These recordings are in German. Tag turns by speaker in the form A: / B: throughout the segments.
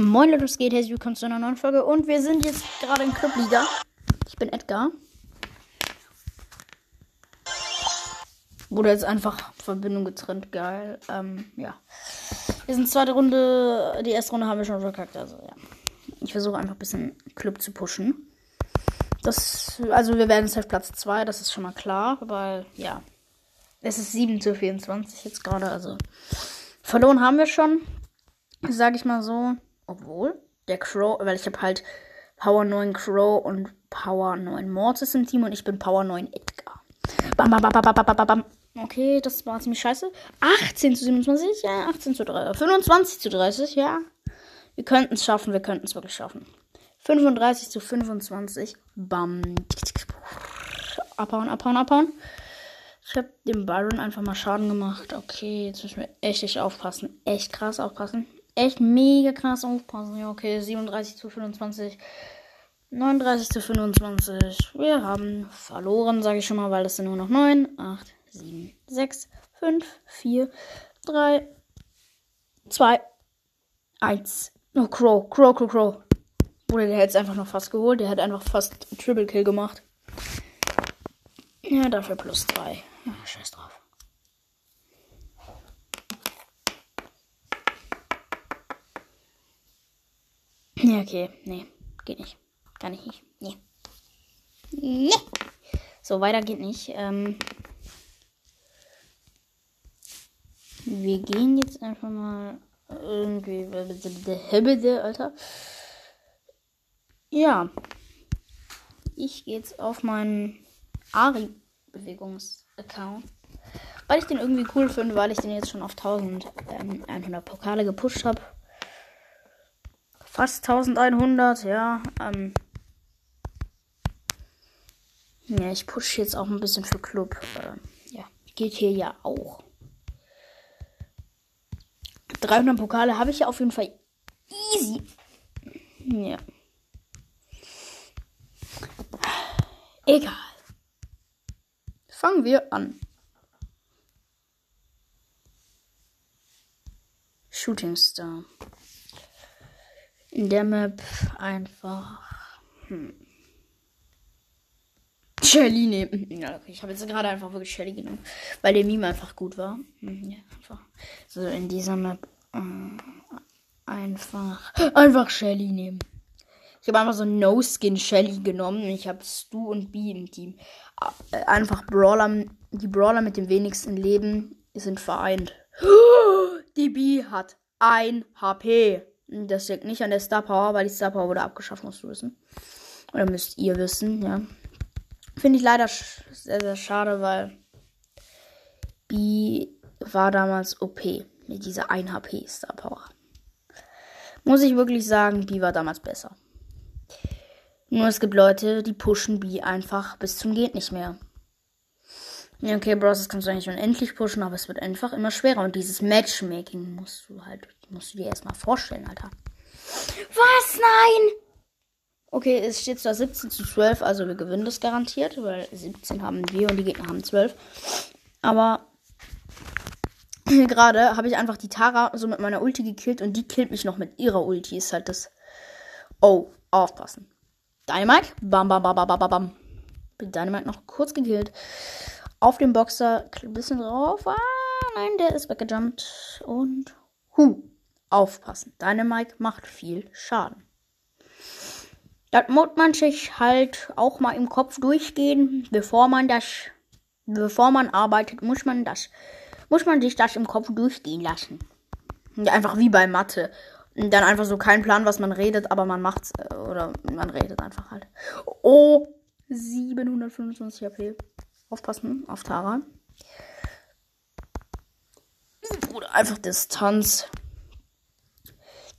A: Moin Leute, es geht, herzlich willkommen zu einer neuen Folge und wir sind jetzt gerade in Clubliga. Ich bin Edgar. Wurde jetzt einfach Verbindung getrennt, geil. Ähm, ja. Wir sind zweite Runde, die erste Runde haben wir schon verkackt, also ja. Ich versuche einfach ein bisschen Club zu pushen. Das, also wir werden jetzt auf Platz 2, das ist schon mal klar, weil, ja. Es ist 7 zu 24 jetzt gerade, also. Verloren haben wir schon, sag ich mal so. Obwohl, der Crow, weil ich habe halt Power 9 Crow und Power 9 Mortis im Team und ich bin Power 9 Edgar. Bam, bam, bam, bam, bam, bam, bam. Okay, das war ziemlich scheiße. 18 zu 27, ja, 18 zu 30. 25 zu 30, ja. Wir könnten es schaffen, wir könnten es wirklich schaffen. 35 zu 25. Bam. Abhauen, abhauen, abhauen. Ich habe dem Byron einfach mal Schaden gemacht. Okay, jetzt müssen wir echt, echt aufpassen. Echt krass aufpassen echt mega krass aufpassen. Ja, okay, 37 zu 25. 39 zu 25. Wir haben verloren, sage ich schon mal, weil das sind nur noch 9, 8, 7, 6, 5, 4, 3, 2, 1. Oh, Crow, Crow, Crow, Crow. Bruder, der hätte es einfach noch fast geholt. Der hat einfach fast Triple Kill gemacht. Ja, dafür plus 3. Ja, scheiß drauf. Ja, okay. Nee, geht nicht. Kann ich nicht. Nee. Nee. So, weiter geht nicht. Ähm, wir gehen jetzt einfach mal irgendwie. Alter. Ja. Ich gehe jetzt auf meinen Ari-Bewegungs-Account. Weil ich den irgendwie cool finde, weil ich den jetzt schon auf 1100 ähm, Pokale gepusht habe. Fast 1100, ja. Ähm, ja, ich pushe jetzt auch ein bisschen für Club. Äh, ja, geht hier ja auch. 300 Pokale habe ich ja auf jeden Fall easy. Ja. Egal. Fangen wir an. Shooting Star in der Map einfach hm. Shelly nehmen. Ja, ich habe jetzt gerade einfach wirklich Shelly genommen, weil der Meme einfach gut war. Hm, ja, einfach. So in dieser Map äh, einfach einfach Shelly nehmen. Ich habe einfach so No-Skin Shelly genommen. Ich habe Stu und B im Team. Äh, einfach Brawler, die Brawler mit dem wenigsten Leben sind vereint. Die B hat ein HP. Das liegt nicht an der Star Power, weil die Star Power wurde abgeschafft, musst du wissen. Oder müsst ihr wissen, ja. Finde ich leider sehr, sehr schade, weil B war damals OP mit dieser 1 HP Star Power. Muss ich wirklich sagen, B war damals besser. Nur es gibt Leute, die pushen B einfach bis zum geht nicht mehr. Ja, okay, Bros, das kannst du eigentlich unendlich pushen, aber es wird einfach immer schwerer. Und dieses Matchmaking musst du halt, musst du dir erstmal vorstellen, Alter. Was? Nein! Okay, es steht zwar 17 zu 12, also wir gewinnen das garantiert, weil 17 haben wir und die Gegner haben 12. Aber gerade habe ich einfach die Tara so mit meiner Ulti gekillt und die killt mich noch mit ihrer Ulti. Ist halt das. Oh, aufpassen. Dynamite. Bam, bam, bam, bam, bam, bam. Dynamite noch kurz gekillt auf dem Boxer ein bisschen drauf. Ah, nein, der ist weggejumpt. Und hu, aufpassen. Dynamite macht viel Schaden. Das muss man sich halt auch mal im Kopf durchgehen, bevor man das, bevor man arbeitet, muss man das, muss man sich das im Kopf durchgehen lassen. Einfach wie bei Mathe. Und dann einfach so kein Plan, was man redet, aber man macht's, äh, oder man redet einfach halt. Oh, 725 HP. Aufpassen auf Tara. Oder einfach Distanz.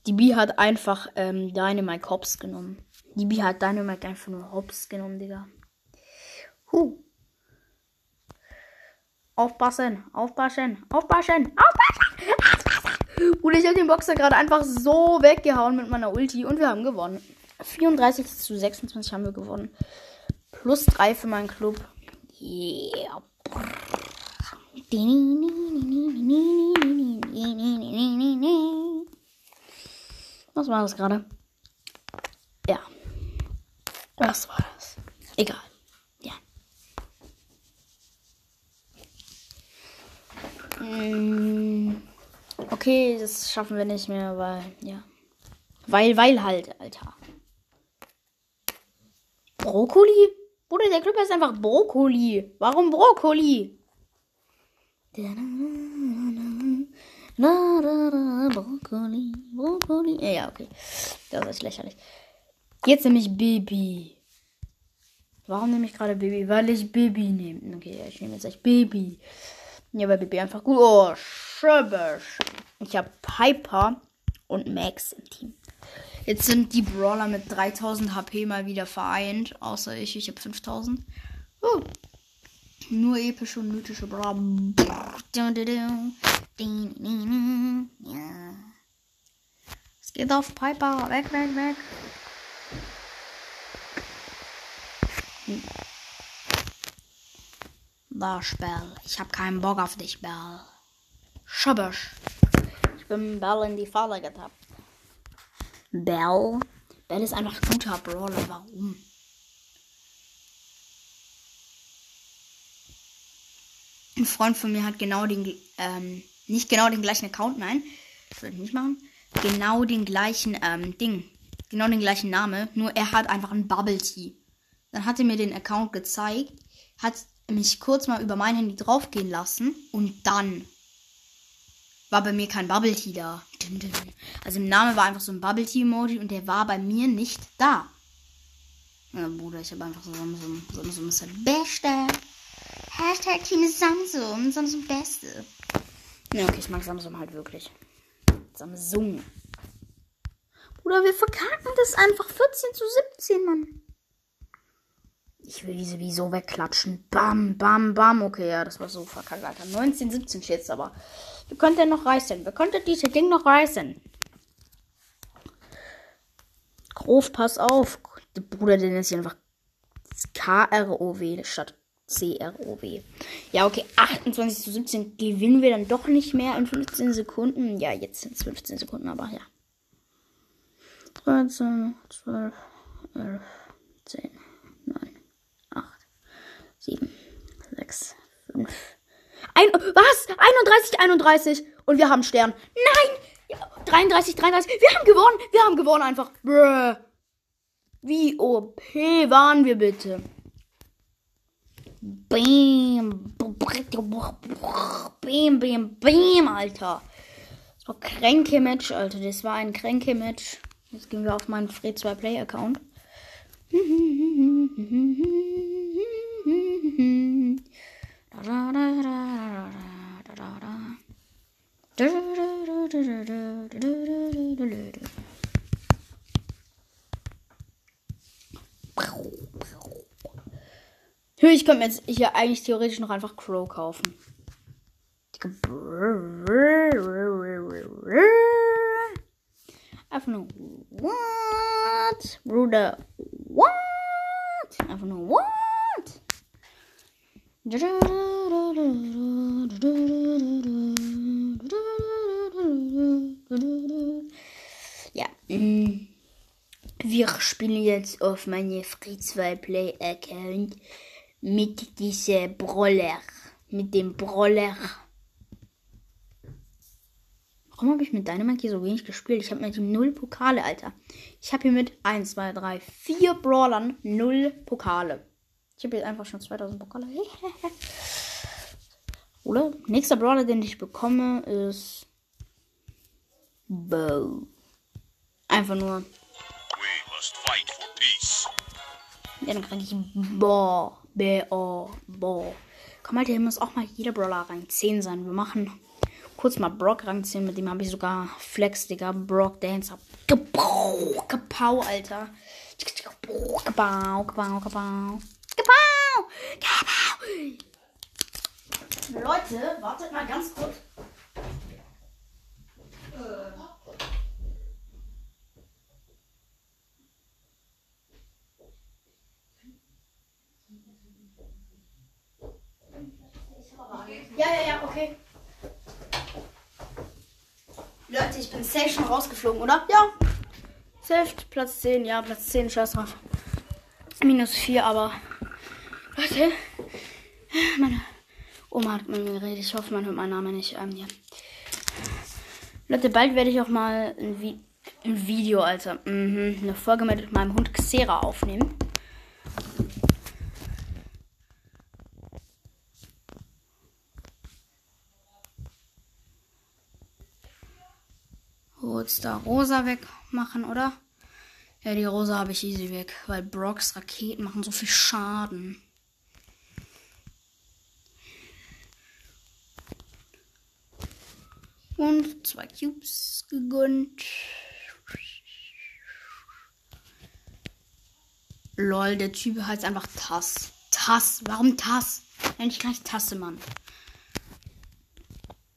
A: Die B hat einfach ähm, Dynamite Hops genommen. Die B hat Dynamite einfach nur Hops genommen, Digga. Huh. Aufpassen, aufpassen, aufpassen, aufpassen, Und ich habe den Boxer gerade einfach so weggehauen mit meiner Ulti und wir haben gewonnen. 34 zu 26 haben wir gewonnen. Plus 3 für meinen Club. Yeah. Was war das gerade? Ja. Was war das? Egal. Ja. Mm, Okay, das schaffen wir nicht mehr, weil, ja. Weil, weil halt, Alter. Brokkoli? Bruder, der Club heißt einfach Brokkoli. Warum Brokkoli? Brokkoli, Brokkoli. Ja, okay. Das ist lächerlich. Jetzt nehme ich Baby. Warum nehme ich gerade Baby? Weil ich Baby nehme. Okay, ich nehme jetzt echt Baby. Ja, weil Baby einfach gut. Oh, schöbisch. Ich habe Piper und Max im Team. Jetzt sind die Brawler mit 3000 HP mal wieder vereint. Außer ich, ich habe 5000. Uh. Nur epische und mythische Brawler. Ja. Es geht auf Piper. Weg, weg, weg. Da, Bell. Ich habe keinen Bock auf dich, Bell. Schubbisch. Ich bin Bell in die Falle getappt. Bell? Bell ist einfach ein guter Brawler. Warum? Ein Freund von mir hat genau den, ähm, nicht genau den gleichen Account, nein, das würde ich nicht machen. Genau den gleichen, ähm, Ding. Genau den gleichen Name, nur er hat einfach ein Bubble Tea. Dann hat er mir den Account gezeigt, hat mich kurz mal über mein Handy draufgehen lassen und dann war bei mir kein Bubble Tea da. Also im Namen war einfach so ein Bubble Tea Emoji und der war bei mir nicht da. Ja, Bruder, ich habe einfach so Samsung. Samsung ist das Beste. Hashtag Team Samsung. Samsung Beste. Ja, okay, ich mag Samsung halt wirklich. Samsung. Bruder, wir verkacken das einfach 14 zu 17, Mann. Ich will diese wieso wegklatschen. Bam, bam, bam. Okay, ja, das war so verkackt, Alter. 19, 17 steht's aber. Wir könnten noch reißen. Wir könnten dieses Ding noch reißen. Grof, pass auf. Der Bruder, den ist hier einfach K-R-O-W statt C-R-O-W. Ja, okay. 28 zu 17 gewinnen wir dann doch nicht mehr in 15 Sekunden. Ja, jetzt sind es 15 Sekunden, aber ja. 13, 12, 11, 10, 9, 8, 7, 6, 5. Ein, was? 31, 31. Und wir haben Stern. Nein! Ja, 33, 33. Wir haben gewonnen. Wir haben gewonnen einfach. Bruh. Wie OP waren wir bitte? Bam. Bam, bam, bam, Alter. Das war Kränke-Match, Alter. Das war ein Kränke-Match. Jetzt gehen wir auf meinen Free 2 Play Account. Hör, ich könnte mir jetzt hier eigentlich theoretisch noch einfach Crow kaufen. Einfach nur what? Bruder, what? Einfach nur what? Ja. Wir spielen jetzt auf meine Free 2 Play Account mit diesem Brawler. Mit dem Brawler. Warum habe ich mit Dynamite hier so wenig gespielt? Ich habe mit ihm null Pokale, Alter. Ich habe hier mit 1, 2, 3, 4 Brawlern null Pokale. Ich habe jetzt einfach schon 2000 Pokale. Oder? Nächster Brawler, den ich bekomme, ist Bo. Einfach nur.
B: We must fight for peace.
A: Ja, dann kriege ich Bo. B-O. Bo. Komm halt, hier muss auch mal jeder Brawler Rang 10 sein. Wir machen kurz mal Brock Rang 10. Mit dem habe ich sogar Flex, Digga. Brock Dancer. Gebau, gebau, Alter. Gebau, gebau, gebau. Gebau. Leute, wartet mal ganz kurz. Ja, ja, ja, okay. Leute, ich bin safe schon rausgeflogen, oder? Ja. Safe, Platz 10, ja, Platz 10, scheiß drauf. Minus 4, aber. Leute, meine Oma hat mit mir geredet. Ich hoffe, man hört meinen Namen nicht. Ähm, ja. Leute, bald werde ich auch mal ein, Vi ein Video, also mhm, eine Folge mit meinem Hund Xera aufnehmen. Kurz da rosa wegmachen, oder? Ja, die rosa habe ich easy weg, weil Brocks Raketen machen so viel Schaden. Und zwei Cubes gegönnt. Lol, der Typ heißt einfach Tass. Tass. Warum Tass? Nenn ich gleich Tasse, Mann.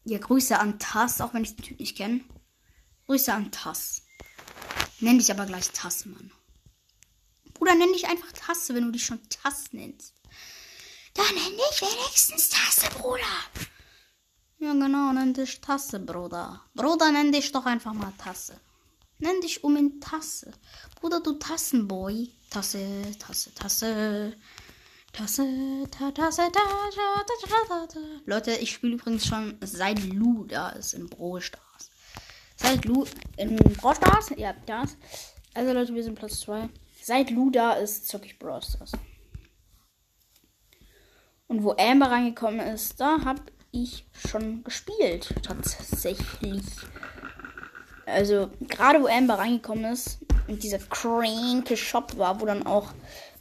A: Ja, Grüße an Tass, auch wenn ich den Typ nicht kenne. Grüße an Tass. Nenn dich aber gleich Tass, Mann. Bruder, nenn dich einfach Tasse, wenn du dich schon Tass nennst. Dann nenn dich wenigstens Tasse, Bruder. Ja, genau, nenn dich Tasse, Bruder. Bruder, nenn dich doch einfach mal Tasse. Nenn dich um in Tasse. Bruder, du Tassenboy. Tasse, Tasse, Tasse. Tasse, ta, Tasse, ta, ta, ta, ta, ta, ta. Leute, ich spiele übrigens schon seit Lu da ist in Brawl. Seit Lu in Brawl Stars? Ja, das. Also Leute, wir sind Platz 2. Seit Lu da ist, zocke ich Brawl. Und wo Amber reingekommen ist, da habe ich schon gespielt. Tatsächlich. Also, gerade wo Amber reingekommen ist und dieser cranke Shop war, wo dann auch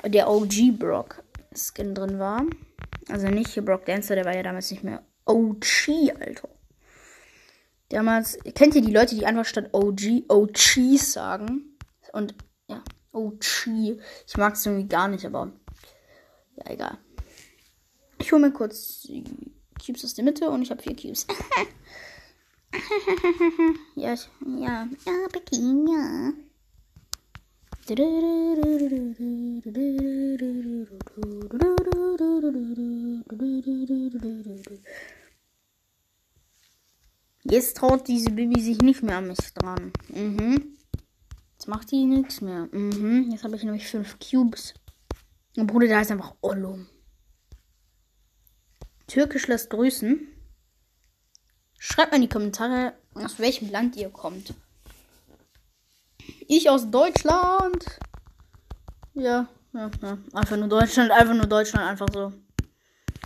A: der OG Brock Skin drin war. Also nicht hier Brock Dancer, der war ja damals nicht mehr OG, Alter. Damals, kennt ihr die Leute, die einfach statt OG OG sagen? Und ja, OG. Ich mag es irgendwie gar nicht, aber ja, egal. Ich hole mir kurz die Cubes aus der Mitte und ich habe vier Cubes. ja, ich, ja, ja, Peking, ja. Jetzt traut diese Baby sich nicht mehr an mich dran. Mhm. Jetzt macht die nichts mehr. Mhm. Jetzt habe ich nämlich fünf Cubes. Und Bruder, da ist einfach Ollum. Türkisch lässt grüßen. Schreibt mal in die Kommentare, aus welchem Land ihr kommt. Ich aus Deutschland. Ja, ja, ja. Einfach nur Deutschland, einfach nur Deutschland, einfach so.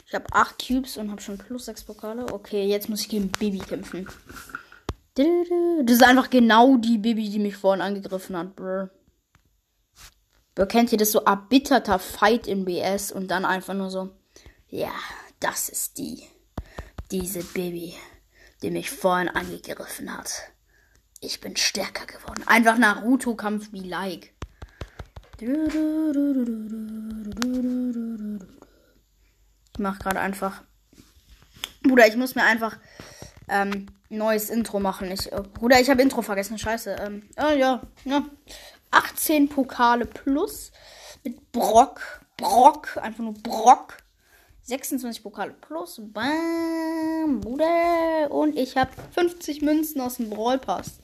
A: Ich habe 8 Cubes und habe schon plus 6 Pokale. Okay, jetzt muss ich gegen Baby kämpfen. Das ist einfach genau die Baby, die mich vorhin angegriffen hat, bro. Bro, kennt ihr das so erbitterter Fight in BS und dann einfach nur so, ja, das ist die. Diese Baby, die mich vorhin angegriffen hat. Ich bin stärker geworden. Einfach Naruto-Kampf wie like. Ich mach gerade einfach. Bruder, ich muss mir einfach ähm, neues Intro machen. Ich, äh, Bruder, ich habe Intro vergessen. Scheiße. Ähm, oh, ja, ja. 18 Pokale plus mit Brock. Brock. Einfach nur Brock. 26 Pokale plus. Bam, Bruder. Und ich habe 50 Münzen aus dem Brawl Pass.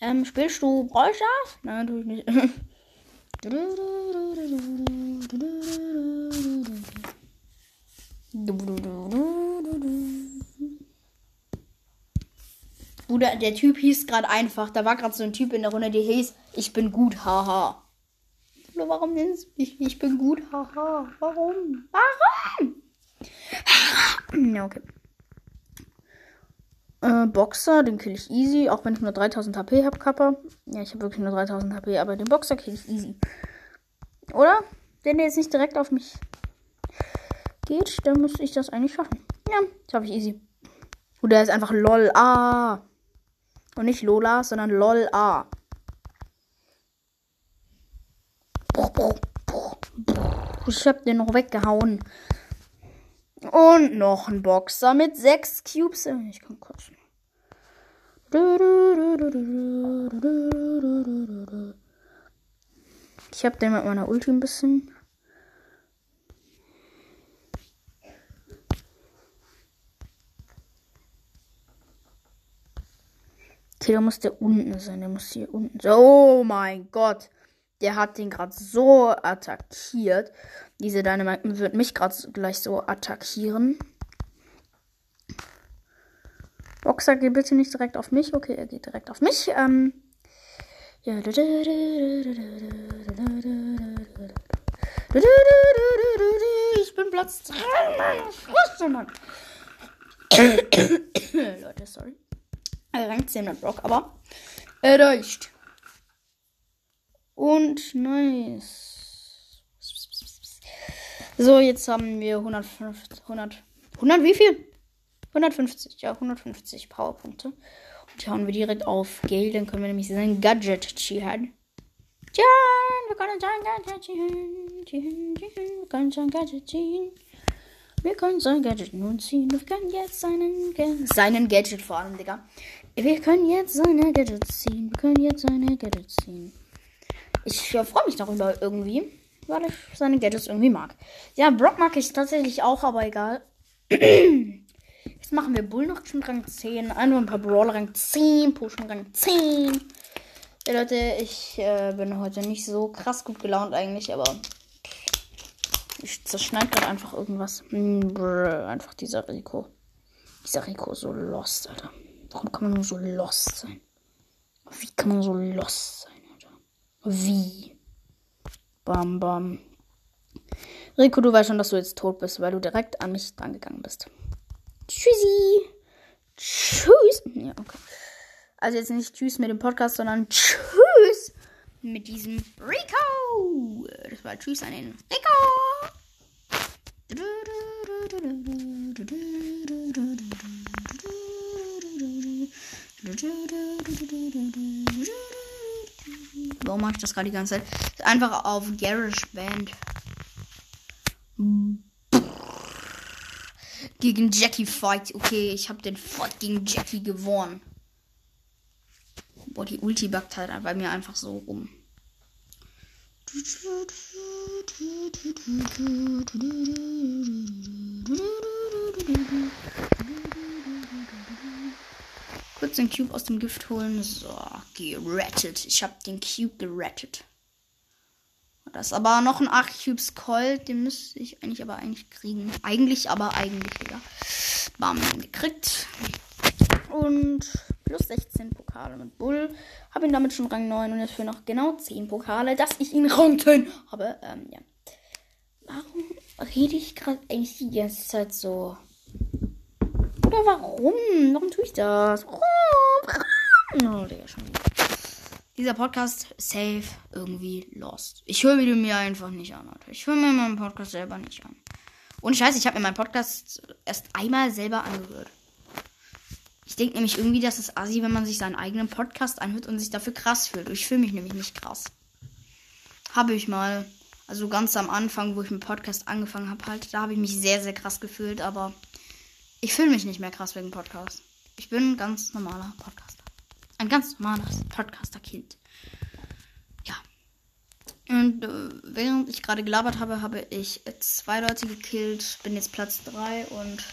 A: Ähm, spielst du Brawl Stars? Nein, natürlich nicht. Bruder, der Typ hieß gerade einfach. Da war gerade so ein Typ in der Runde, der hieß, ich bin gut, haha. Bruder, warum nennst du mich? Ich bin gut, haha. Warum? Warum? Ja, okay. Äh, Boxer, den kill ich easy, auch wenn ich nur 3000 HP habe, Kappa. Ja, ich habe wirklich nur 3000 HP, aber den Boxer kill ich easy. Oder? Wenn der jetzt nicht direkt auf mich geht, dann müsste ich das eigentlich schaffen. Ja, das habe ich easy. Und der ist einfach LOL A. Und nicht Lola, sondern LOL A. Ich hab den noch weggehauen. Und noch ein Boxer mit sechs Cubes. Ich kann kotzen. Ich hab den mit meiner Ulti ein bisschen. Okay, der muss der unten sein. Der muss hier unten sein. Oh mein Gott. Der hat den gerade so attackiert. Diese Dynamite wird mich gerade gleich so attackieren. Boxer, geh bitte nicht direkt auf mich. Okay, er geht direkt auf mich. Ähm. Ich bin Platz 3, Mann. Leute, sorry. Er rankt 10 mit Brock, aber erreicht. Und nice. So, jetzt haben wir 150, 100, 100 wie viel? 150, ja, 150 Powerpunkte. Und die hauen wir direkt auf Gale, dann können wir nämlich sein Gadget. Tja, wir können sein Gadget ziehen. Wir können sein Gadget ziehen. Wir können sein Gadget nun ziehen. Wir können jetzt seinen, seinen Gadget vor allem, Digga. Wir können jetzt seine Gadgets ziehen. Wir können jetzt seine Gadgets ziehen. Ich äh, freue mich darüber irgendwie, weil ich seine Gadgets irgendwie mag. Ja, Brock mag ich tatsächlich auch, aber egal. Jetzt machen wir Bull noch schon Rang 10. Einfach ein paar Brawler Rang 10, Potion Rang 10. Ja, Leute, ich äh, bin heute nicht so krass gut gelaunt eigentlich, aber ich zerschneide gerade einfach irgendwas. Hm, brr, einfach dieser Rico. Dieser Rico ist so lost, Alter. Warum kann man nur so lost sein? Wie kann man so lost sein? Wie? Bam, bam. Rico, du weißt schon, dass du jetzt tot bist, weil du direkt an mich drangegangen bist. Tschüssi. Tschüss. Ja, okay. Also jetzt nicht Tschüss mit dem Podcast, sondern Tschüss mit diesem Rico. Das war Tschüss an den Rico. Warum mache ich das gerade die ganze Zeit? Einfach auf GarageBand. Gegen Jackie Fight. Okay, ich habe den Fight gegen Jackie gewonnen. Boah, die Ulti backt halt bei mir einfach so rum. Kurz den Cube aus dem Gift holen. So, gerettet. Ich habe den Cube gerettet. Das ist aber noch ein 8 Cubes Colt. Den müsste ich eigentlich aber eigentlich kriegen. Eigentlich, aber eigentlich, ja. Bam, gekriegt. Und plus 16 Pokale mit Bull. Habe ihn damit schon Rang 9 und jetzt für noch genau 10 Pokale, dass ich ihn Rang 10 habe. Ähm, ja. Warum rede ich gerade eigentlich die ganze Zeit so? Oder warum? Warum tue ich das? Warum? Oh, Digga, schon wieder. Dieser Podcast safe irgendwie lost. Ich höre mir mir einfach nicht an, Alter. Ich höre mir meinen Podcast selber nicht an. Und ich weiß, ich habe mir meinen Podcast erst einmal selber angehört. Ich denke nämlich irgendwie, dass es assi, wenn man sich seinen eigenen Podcast anhört und sich dafür krass fühlt. Ich fühle mich nämlich nicht krass. Habe ich mal. Also ganz am Anfang, wo ich mit Podcast angefangen habe, halt, da habe ich mich sehr, sehr krass gefühlt, aber ich fühle mich nicht mehr krass wegen Podcast. Ich bin ein ganz normaler Podcaster. Ein ganz normales Podcaster-Kind. Ja. Und äh, während ich gerade gelabert habe, habe ich zwei Leute gekillt. Bin jetzt Platz 3 und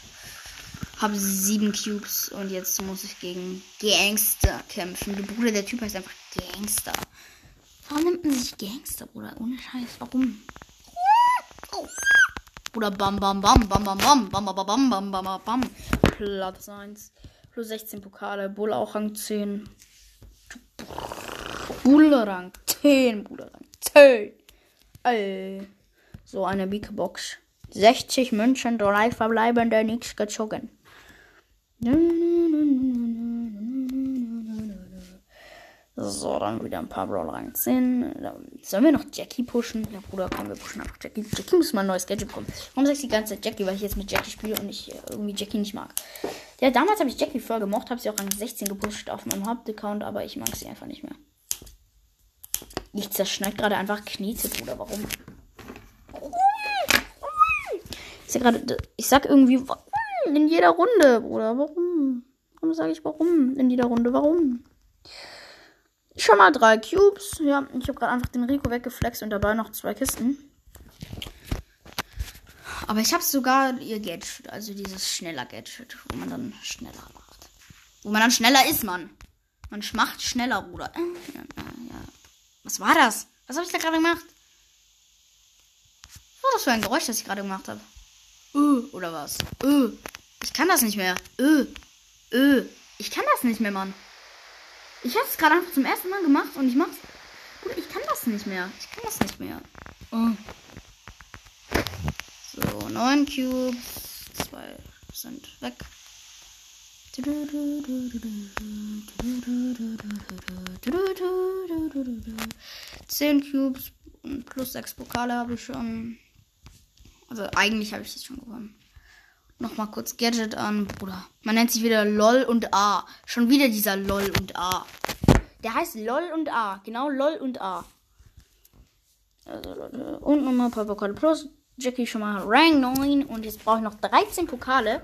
A: habe sieben Cubes. Und jetzt muss ich gegen Gangster kämpfen. Der Bruder, der Typ heißt einfach Gangster. Warum nimmt man sich Gangster, Bruder? Ohne Scheiß. Warum? Bruder, bam, bam, bam, bam, bam, bam, bam, bam, bam, bam, bam, bam, bam. Platz 1. Plus 16 Pokale. Bull auch Rang 10. Bull Rang 10. Bull Rang 10. Ey. So eine Big Box. 60 München, 3 verbleibende, nichts gezogen. So, dann wieder ein paar Brawler 10. Sollen wir noch Jackie pushen? Ja, Bruder, komm, wir pushen einfach Jackie. Jackie muss mal ein neues Gadget bekommen. Warum sag ich die ganze Zeit Jackie? Weil ich jetzt mit Jackie spiele und ich irgendwie Jackie nicht mag. Ja, damals habe ich Jackie voll gemocht, habe sie auch Rang 16 gepusht auf meinem Hauptaccount, aber ich mag sie einfach nicht mehr. Ich zerschneide gerade einfach Knete, Bruder. Warum? Ich sag gerade, ich sag irgendwie in jeder Runde, Bruder. Warum? Warum sage ich warum in jeder Runde? Warum? Schon mal drei Cubes. Ja, ich habe gerade einfach den Rico weggeflext und dabei noch zwei Kisten. Aber ich habe sogar ihr Gadget, also dieses schneller Gadget, wo man dann schneller macht. Wo man dann schneller ist, Mann. Man schmacht schneller, Bruder. Äh, ja, ja. Was war das? Was habe ich da gerade gemacht? Was war das für ein Geräusch, das ich gerade gemacht habe? Öh, oder was? Öh. Ich kann das nicht mehr. Öh. Öh. Ich kann das nicht mehr, Mann. Ich habe es gerade einfach zum ersten Mal gemacht und ich mach's. Bruder, ich kann das nicht mehr. Ich kann das nicht mehr. Oh. So, neun Cubes. Zwei sind weg. Zehn Cubes und plus sechs Pokale habe ich schon. Also eigentlich habe ich das schon gewonnen. Nochmal kurz Gadget an, Bruder. Man nennt sich wieder LOL und A. Schon wieder dieser LOL und A. Der heißt LOL und A. Genau LOL und A. Und nochmal ein paar Pokale plus. Jackie schon mal Rang 9. Und jetzt brauche ich noch 13 Pokale,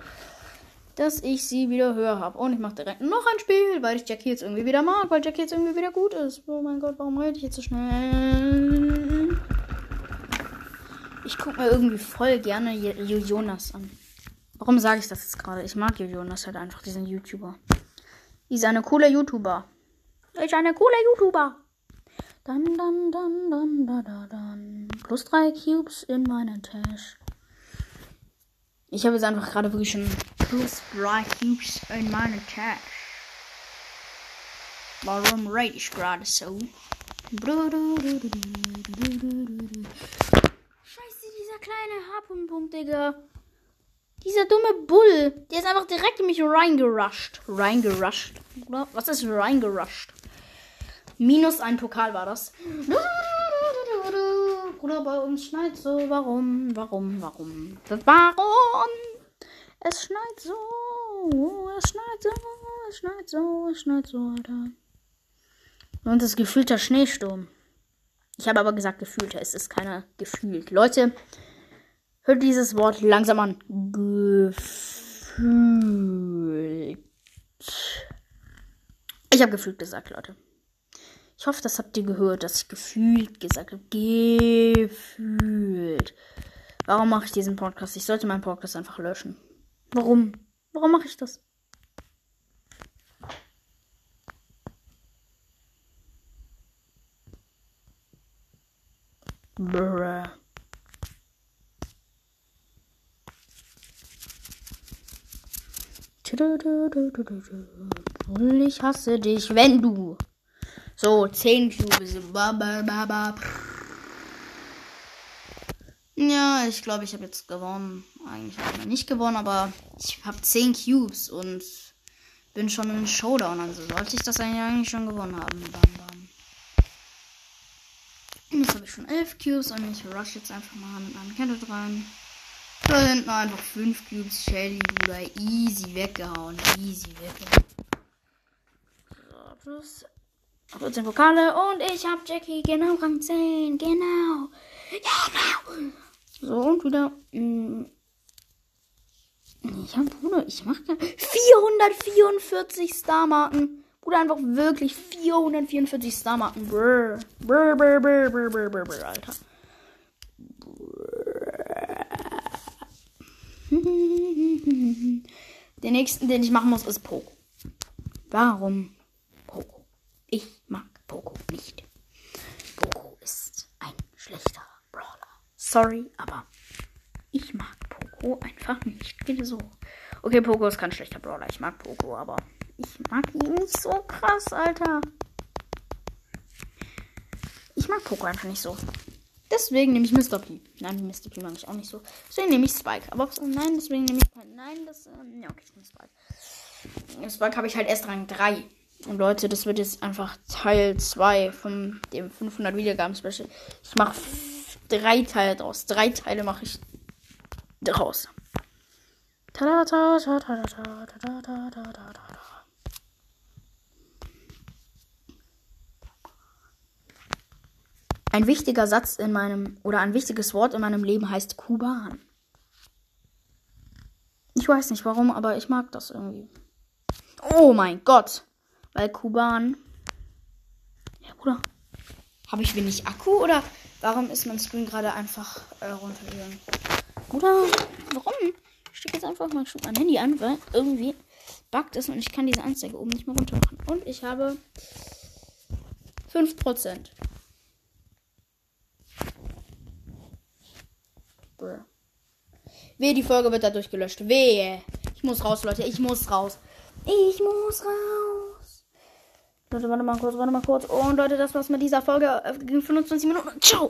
A: dass ich sie wieder höher habe. Und ich mache direkt noch ein Spiel, weil ich Jackie jetzt irgendwie wieder mag. Weil Jackie jetzt irgendwie wieder gut ist. Oh mein Gott, warum rede ich jetzt so schnell? Ich gucke mir irgendwie voll gerne Jo- Jonas an. Warum sage ich das jetzt gerade? Ich mag Jo Jonas halt einfach, diesen YouTuber. Ist eine coole YouTuber. Ist eine coole YouTuber. Dann, dann, dann, dann, dann, dann, dann. Plus drei Cubes in meiner Tasche. Ich habe jetzt einfach gerade wirklich schon plus drei Cubes in meiner Tasche. Warum rate ich gerade so? Scheiße, dieser kleine Harpunpunkt, Digga. Dieser dumme Bull, der ist einfach direkt in mich reingerusht. Reingerusht. Oder? Was ist reingerusht? Minus ein Pokal war das. Bruder, bei uns schneit so. Warum? Warum? Warum? Warum? Es schneit so. Es schneit so. Es schneit so. Es schneit so, Alter. Und es ist gefühlter Schneesturm. Ich habe aber gesagt gefühlter. Es ist keiner gefühlt. Leute, hört dieses Wort langsam an. Gefühlt. Ich habe gefühlt gesagt, Leute. Ich hoffe, das habt ihr gehört, dass ich gefühlt gesagt habe. Gefühlt. Warum mache ich diesen Podcast? Ich sollte meinen Podcast einfach löschen. Warum? Warum mache ich das? Bruh. Und ich hasse dich, wenn du. So, 10 Cubes. Ja, ich glaube, ich habe jetzt gewonnen. Eigentlich habe ich nicht gewonnen, aber ich habe 10 Cubes und bin schon in Showdown. Also sollte ich das eigentlich schon gewonnen haben. Bam, bam. Jetzt habe ich schon 11 Cubes und ich rush jetzt einfach mal mit meinem Kette rein. Da hinten einfach 5 Cubes Shady, Bruder. Easy weggehauen. Easy weggehauen. So, plus 14 Pokale und ich hab Jackie genau Rang 10. Genau. Genau. So, und wieder. mm. Ja, Bruder, ich mach gar 444 Star-Marken. Bruder, einfach wirklich 444 Star-Marken. Brr. Brr, brr, brr, brr, brr, brr, brr, Alter. Den nächsten, den ich machen muss, ist Poco. Warum Poco? Ich mag Poco nicht. Poco ist ein schlechter Brawler. Sorry, aber ich mag Poco einfach nicht. Geht so. Okay, Poco ist kein schlechter Brawler. Ich mag Poco, aber ich mag ihn nicht so krass, Alter. Ich mag Poco einfach nicht so. Deswegen nehme ich Mr. P. Nein, Mr. P mag ich auch nicht so. Deswegen nehme ich Spike. Aber nein, deswegen nehme ich. Nein, das. Ähm, ja, okay, ich nehme Spike. Spike habe ich halt erst Rang 3. Und Leute, das wird jetzt einfach Teil 2 von dem 500 Wiedergaben Special. Ich mache drei Teile draus. Drei Teile mache ich draus. Tada, tada, tada, tada, tada, tada, tada, tada. Ein wichtiger Satz in meinem oder ein wichtiges Wort in meinem Leben heißt Kuban. Ich weiß nicht warum, aber ich mag das irgendwie. Oh mein Gott. Weil Kuban. Ja, Bruder. Habe ich wenig Akku oder warum ist mein Screen gerade einfach äh, runtergegangen? Bruder, warum? Ich stecke jetzt einfach mal schon mein Handy an, weil irgendwie buggt ist und ich kann diese Anzeige oben nicht mehr runter machen. Und ich habe 5%. Bruh. Wehe, die Folge wird dadurch gelöscht. Wehe. Ich muss raus, Leute. Ich muss raus. Ich muss raus. Leute, warte mal kurz, warte mal kurz. Und Leute, das war's mit dieser Folge. Äh, ging 25 Minuten. Ciao.